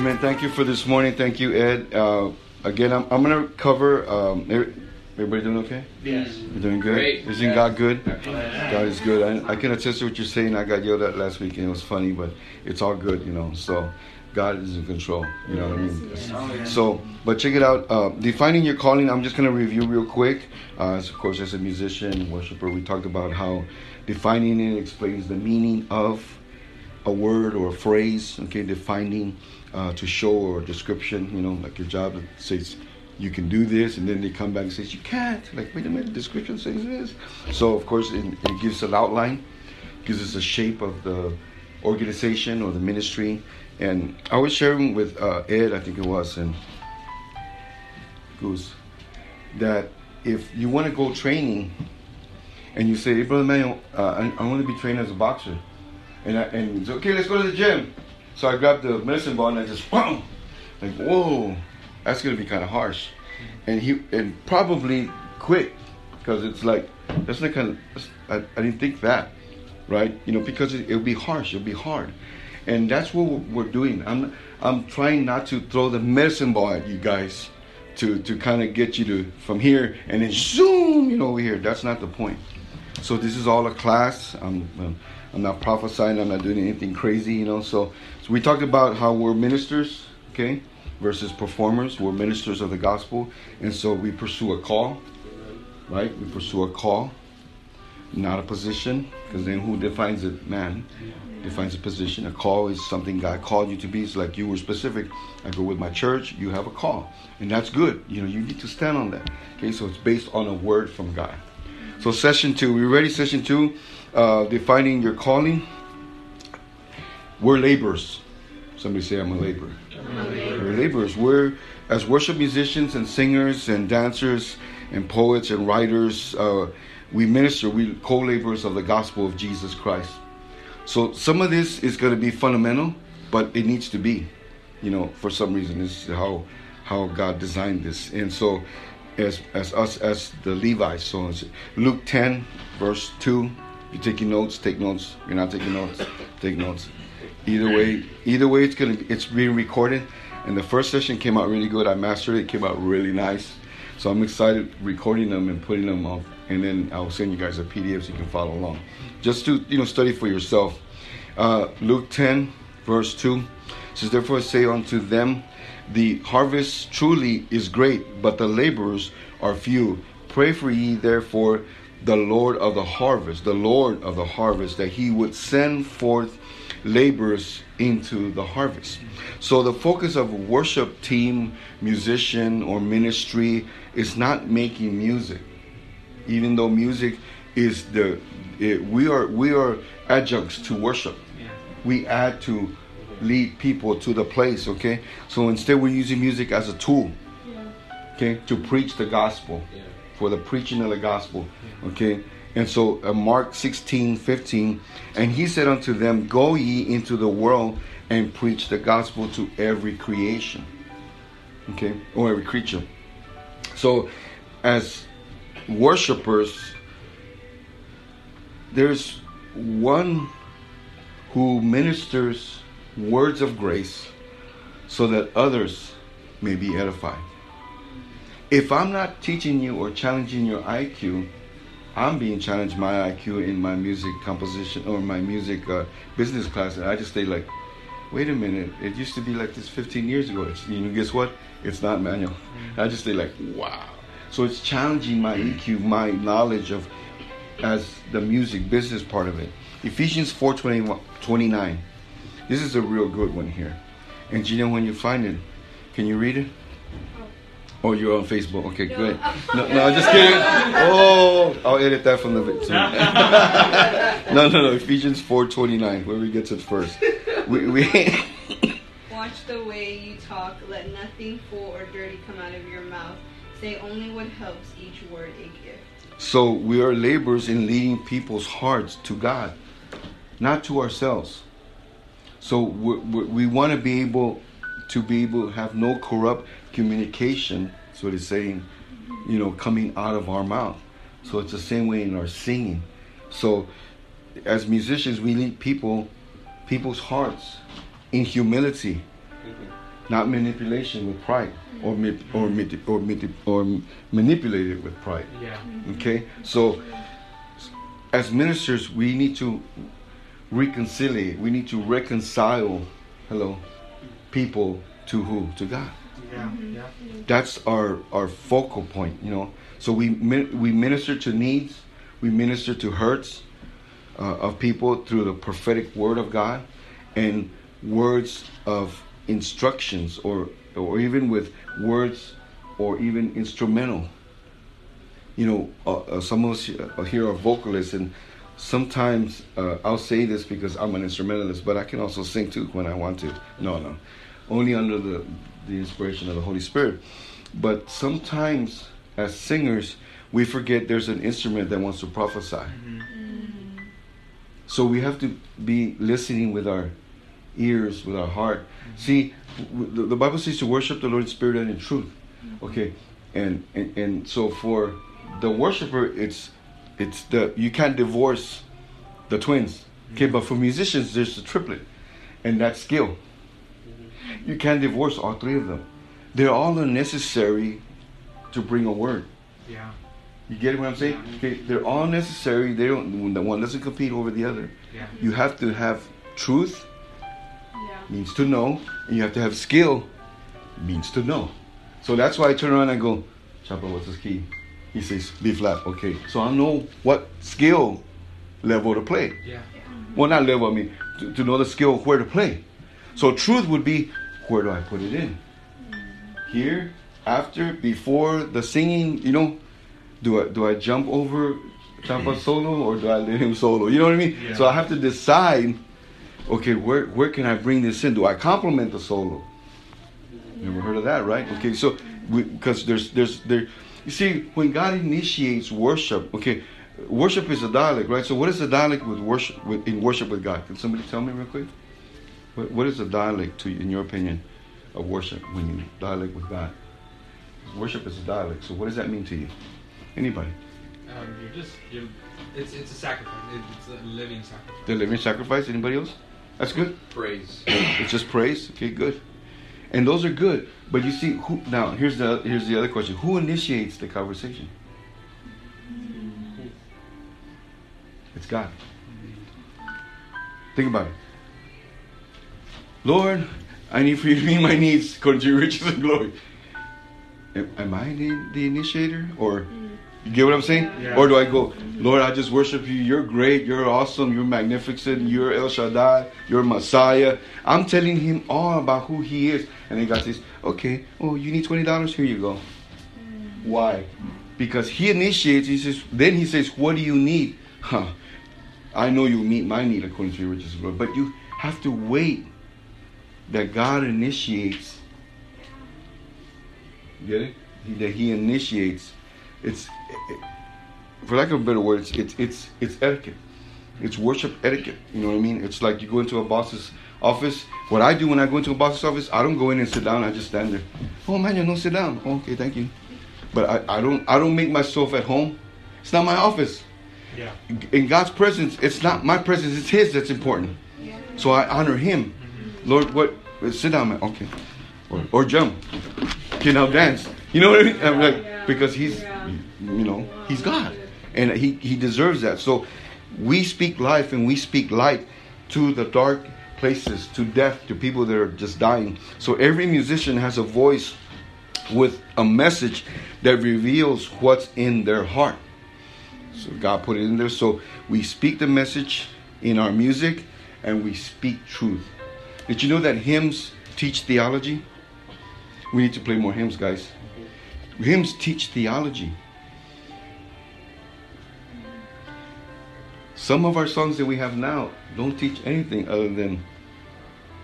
Amen. Thank you for this morning. Thank you, Ed. Uh, again, I'm, I'm going to cover. Um, everybody doing okay? Yes. You're doing good? Great. Isn't Yeah. God good? God is good. I, I can attest to what you're saying. I got yelled at last week and it was funny, but it's all good, you know. So God is in control. You know what I mean? So, but check it out. Uh, defining your calling. I'm just gonna review real quick. Uh, as, of course, as a musician, worshiper, we talked about how defining it explains the meaning of a word or a phrase. Okay, defining uh, to show or description. You know, like your job says you can do this, and then they come back and says you can't. Like, wait a minute, description says this. So, of course, it, it gives an outline, gives us a shape of the organization or the ministry. And I was sharing with uh, Ed, I think it was, and Goose, that if you want to go training and you say, hey, Brother Manuel, uh, I, I want to be trained as a boxer. And, I, and he's okay, let's go to the gym. So I grabbed the medicine ball and I just, wham! Like, whoa, that's to be kind of harsh. And he, and probably quit because it's like, that's not kind of, I, I didn't think that, right? You know, because it, it'll be harsh, it'll be hard. And that's what we're we're doing. I'm, I'm trying not to throw the medicine ball at you guys to, to kind of get you to from here and then zoom, you know, over here. That's not the point. So this is all a class. I'm, I'm not prophesying. I'm not doing anything crazy, you know. So, so we talked about how we're ministers, okay, versus performers. We're ministers of the gospel, and so we pursue a call, right? We pursue a call, not a position, because then who defines it? Man defines a position. A call is something God called you to be. It's like you were specific. I go with my church. You have a call, and that's good. You know, you need to stand on that. Okay, so it's based on a word from God. So session two, we ready? Session two, uh, defining your calling. We're laborers. Somebody say, I'm a laborer. We're laborers. We're as worship musicians and singers and dancers and poets and writers. Uh, we minister. We co-laborers of the gospel of Jesus Christ. So some of this is going to be fundamental, but it needs to be, you know, for some reason. This is how how God designed this. And so, as as us as the Levites. So Luke 10, verse 2. You're taking notes, take notes. You're not taking notes, take notes. Either way, either way, it's gonna it's being recorded. And the first session came out really good. I mastered it. it came out really nice. So I'm excited recording them and putting them up. And then I'll send you guys a PDF so you can follow along. Just to you know study for yourself. Uh, Luke 10, verse 2 says, Therefore say unto them, the harvest truly is great, but the laborers are few. Pray for ye therefore the Lord of the harvest, the Lord of the harvest, that he would send forth laborers into the harvest. So the focus of a worship team, musician, or ministry is not making music. Even though music is the it, we are we are adjuncts to worship. We add to lead people to the place, okay? So instead we're using music as a tool. Okay, to preach the gospel. For the preaching of the gospel. Okay? And so uh, Mark 16, 15, and he said unto them, Go ye into the world and preach the gospel to every creation. Okay? Or every creature. So as worshipers, there's one who ministers words of grace so that others may be edified. If I'm not teaching you or challenging your IQ, I'm being challenged my IQ in my music composition or my music uh, business class, and I just stay like, wait a minute, it used to be like this 15 years ago. It's, you know, guess what? It's not manual. I just stay like, wow. So it's challenging my EQ, my knowledge of as the music business part of it. Ephesians 4 29. This is a real good one here. And Gina, when you find it, can you read it? Oh, oh you're on Facebook. Okay, No. good. No, no, just kidding. Oh, I'll edit that from the video. no, no, no. Ephesians 4:29. Where we get to it first. We, we Watch the way you talk. Let nothing full or dirty come out of your mouth. Say only what helps each word a gift. So we are laborers in leading people's hearts to God, not to ourselves. So we, we, we want to be able to be able to have no corrupt communication. That's what it's saying, you know, coming out of our mouth. So it's the same way in our singing. So as musicians, we lead people, people's hearts in humility, not manipulation with pride or or or, or manipulated with pride. Yeah. Okay, so as ministers, we need to reconcile. We need to reconcile. Hello, people to who? To God. Yeah. Yeah. That's our our focal point. You know, so we we minister to needs. We minister to hurts uh, of people through the prophetic word of God and words of instructions, or or even with words or even instrumental you know, uh, uh, some of us uh, here are vocalists, and sometimes uh, I'll say this because I'm an instrumentalist, but I can also sing too when I want to. No, no, only under the the inspiration of the Holy Spirit. But sometimes, as singers, we forget there's an instrument that wants to prophesy. Mm-hmm. Mm-hmm. So we have to be listening with our ears, with our heart. Mm-hmm. See, w- the, the Bible says to worship the Lord in spirit and in truth. Okay, and, and and so for the worshiper, it's it's the you can't divorce the twins. Mm-hmm. Okay, but for musicians, there's the triplet, and that's skill. Mm-hmm. You can't divorce all three of them. They're all necessary to bring a word. Yeah. You get what I'm saying? Okay, they're all necessary. They don't. The one doesn't compete over the other. Yeah. You have to have truth Yeah. means to know, and you have to have skill means to know. So that's why I turn around and go, Chapa, what's his key? He says B flat. Okay, so I know what skill level to play. Yeah. Well, not level. I mean to, to know the skill where to play. So truth would be where do I put it in? Here, after, before the singing. You know, do I do I jump over Chapa solo or do I let him solo? You know what I mean? Yeah. So I have to decide. Okay, where where can I bring this in? Do I complement the solo? Never heard of that, right? Okay, so because there's there's there, you see when God initiates worship, okay, worship is a dialect, right? So what is the dialect with worship with, in worship with God? Can somebody tell me real quick? What, what is the dialect to in your opinion of worship when you dialect with God? Worship is a dialect. So what does that mean to you? Anybody? Um, you're just you're. It's it's a sacrifice. It's a living sacrifice. The living sacrifice. Anybody else? That's good. Praise. It's just praise. Okay, good. And those are good. But you see, who now? Here's the here's the other question: Who initiates the conversation? It's God. Think about it. Lord, I need for you to meet my needs according to your riches and glory. Am, I the, the initiator, or you get what I'm saying? Yeah. Or do I go, Lord, I just worship you. You're great. You're awesome. You're magnificent. You're El Shaddai. You're Messiah. I'm telling him all about who he is. And then God says, okay, oh, you need $20? Here you go. Mm. Why? Because he initiates, he says, then he says, what do you need? Huh. I know you'll meet my need according to your riches and glory. But you have to wait that God initiates. Get it? That he initiates. It's, for lack of a better word, it's, it's, it's, it's etiquette. It's worship etiquette. You know what I mean? It's like you go into a boss's office. What I do when I go into a boss's office, I don't go in and sit down. I just stand there. Oh man, you don't sit down. Oh, okay, thank you. But I, I don't I don't make myself at home. It's not my office. Yeah. In God's presence, it's not my presence. It's His that's important. Yeah. So I honor Him. Mm-hmm. Lord, what? Uh, sit down, man. Okay. Or, or jump. Okay, now dance. You know what I mean? I'm like, because He's. You know, He's God, and He He deserves that. So we speak life and we speak light to the dark places, to death, to people that are just dying. So every musician has a voice with a message that reveals what's in their heart. So God put it in there. So we speak the message in our music and we speak truth. Did you know that hymns teach theology? We need to play more hymns, guys. Hymns teach theology. Some of our songs that we have now don't teach anything other than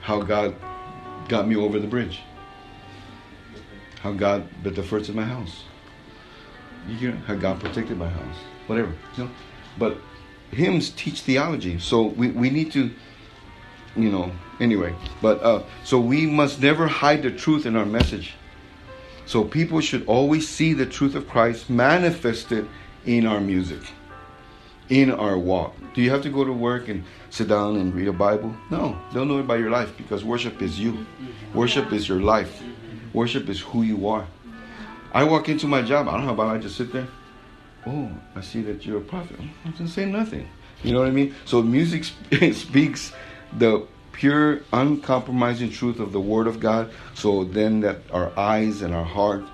how God got me over the bridge. How God built the first of my house. You hear how God protected my house. Whatever. You know? But hymns teach theology. So we, we need to you know anyway. But uh so we must never hide the truth in our message. So people should always see the truth of Christ manifested in our music. In our walk. Do you have to go to work and sit down and read a Bible? No, they'll know it by your life because worship is you. Worship is your life. Worship is who you are. I walk into my job. I don't know about I just sit there. Oh, I see that you're a prophet. I don't say nothing. You know what I mean? So music speaks the pure, uncompromising truth of the Word of God. So then that our eyes and our heart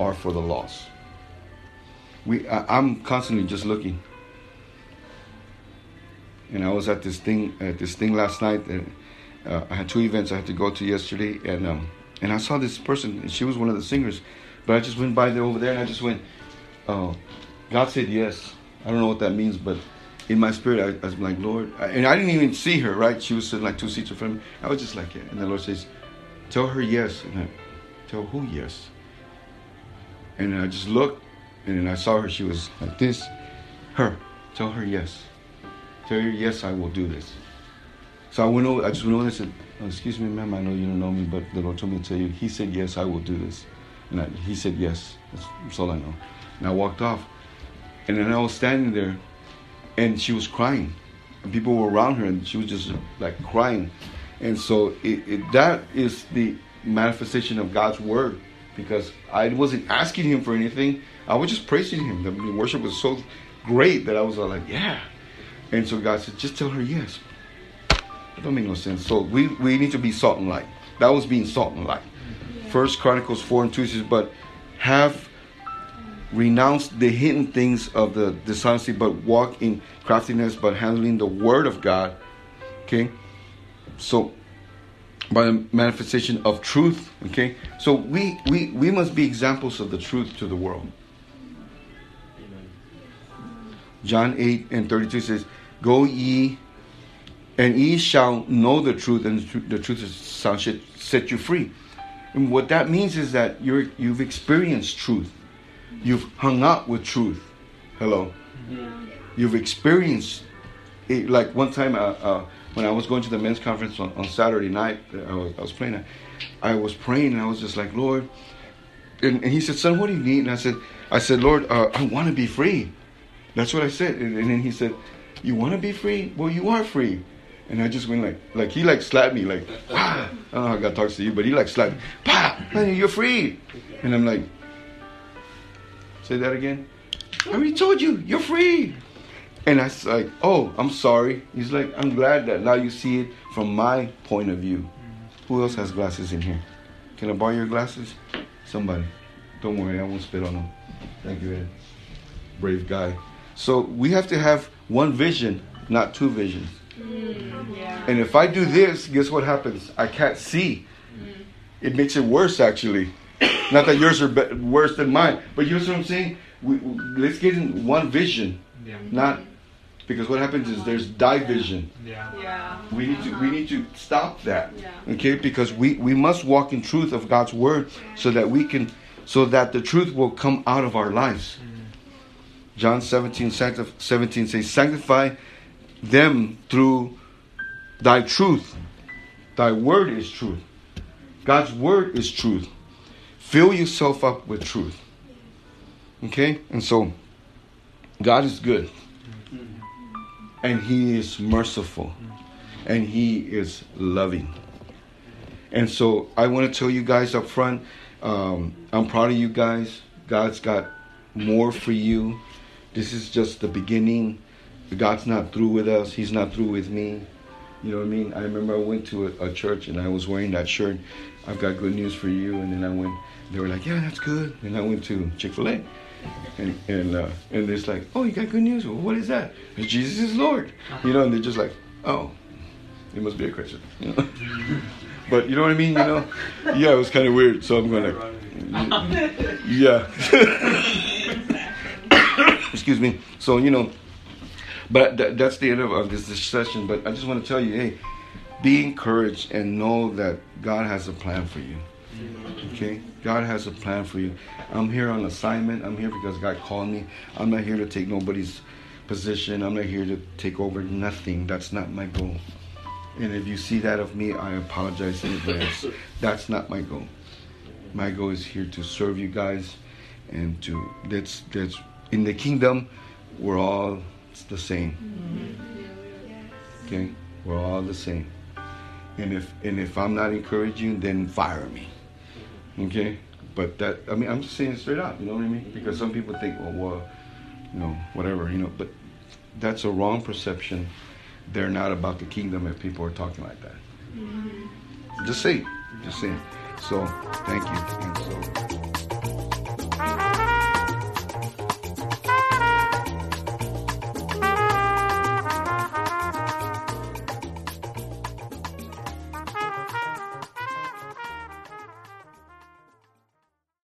are for the lost. We, I, I'm constantly just looking. And I was at this thing at this thing last night. And, uh, I had two events I had to go to yesterday, and um, and I saw this person, and she was one of the singers. But I just went by there over there, and I just went, "Oh, God said yes." I don't know what that means, but in my spirit, I, I was like, Lord, and I didn't even see her. Right? She was sitting like two seats in front of me. I was just like, yeah. And the Lord says, "Tell her yes." And I, tell who yes? And I just looked, and I saw her. She was like this. Her. Tell her yes. Tell yes. I will do this. So I went over. I just went over and said, oh, "Excuse me, ma'am. I know you don't know me, but the Lord told me to tell you. He said yes. I will do this." And I, he said yes. That's, that's all I know. And I walked off. And then I was standing there, and she was crying. And people were around her, and she was just like crying. And so it, it, that is the manifestation of God's word, because I wasn't asking Him for anything. I was just praising Him. The worship was so great that I was like, yeah. And so God said, just tell her yes. That don't make no sense. So we, we need to be salt and light. That was being salt and light. First Chronicles 4 and 2 says, But have renounced the hidden things of the dishonesty, but walk in craftiness, but handling the word of God. Okay? So by the manifestation of truth. Okay? So we we, we must be examples of the truth to the world. John 8 and 32 says, Go ye and ye shall know the truth, and the truth, shall set you free. And what that means is that you're, you've experienced truth. You've hung out with truth. Hello. Yeah. You've experienced it. Like one time, uh, uh, when I was going to the men's conference on, on Saturday night, I was, I was praying. I was praying, and I was just like, Lord. And, and he said, Son, what do you need? And I said, I said, Lord, uh, I want to be free. That's what I said. And, and then he said, You want to be free? Well, you are free. And I just went like, like he like slapped me, like. I don't know how God talks to you, but he like slapped me, pa, man, you're free. And I'm like, say that again. I already told you, you're free. And I was like, oh, I'm sorry. He's like, I'm glad that now you see it from my point of view. Who else has glasses in here? Can I borrow your glasses? Somebody. Don't worry, I won't spit on them. Thank you, Ed. Brave guy. So we have to have one vision, not two visions. Mm, yeah. And if I do this, guess what happens? I can't see. It makes it worse, actually. Not that yours are be- worse than mine, but you know what I'm saying? We, we- let's get in one vision, Yeah. not because what happens is there's division. Yeah. Yeah. We need to we need to stop that. Yeah. Okay, because we we must walk in truth of God's word so that we can so that the truth will come out of our lives. John 17 17 says sanctify them through thy truth. Thy word is truth. God's word is truth. Fill yourself up with truth. Okay? And so God is good. And he is merciful. And he is loving. And so I want to tell you guys up front, um, I'm proud of you guys. God's got more for you. This is just the beginning. God's not through with us. He's not through with me. You know what I mean? I remember I went to a, a church and I was wearing that shirt. I've got good news for you. And then I went. They were like, "Yeah, that's good." And I went to Chick Fil A, and and uh, and it's like, "Oh, you got good news? Well, what is that?" "It's Jesus is Lord. You know, and they're just like, "Oh, he must be a Christian." You know? but you know what I mean? You know? Yeah, it was kind of weird. So I'm going like, yeah. Excuse me. So you know, but th- that's the end of, of this, this session. But I just want to tell you, hey, be encouraged and know that God has a plan for you. Okay, God has a plan for you. I'm here on assignment. I'm here because God called me. I'm not here to take nobody's position. I'm not here to take over nothing. That's not my goal. And if you see that of me, I apologize in advance. That's not my goal. My goal is here to serve you guys and to that's that's in the kingdom we're all the same. Okay, we're all the same. And if and if I'm not encouraging, then fire me. Okay, but that I mean I'm just saying it straight up, You know what I mean? Because some people think, well, well, you know, whatever, you know. But that's a wrong perception. They're not about the kingdom if people are talking like that. Mm-hmm. Just say, just saying. So thank you. And so.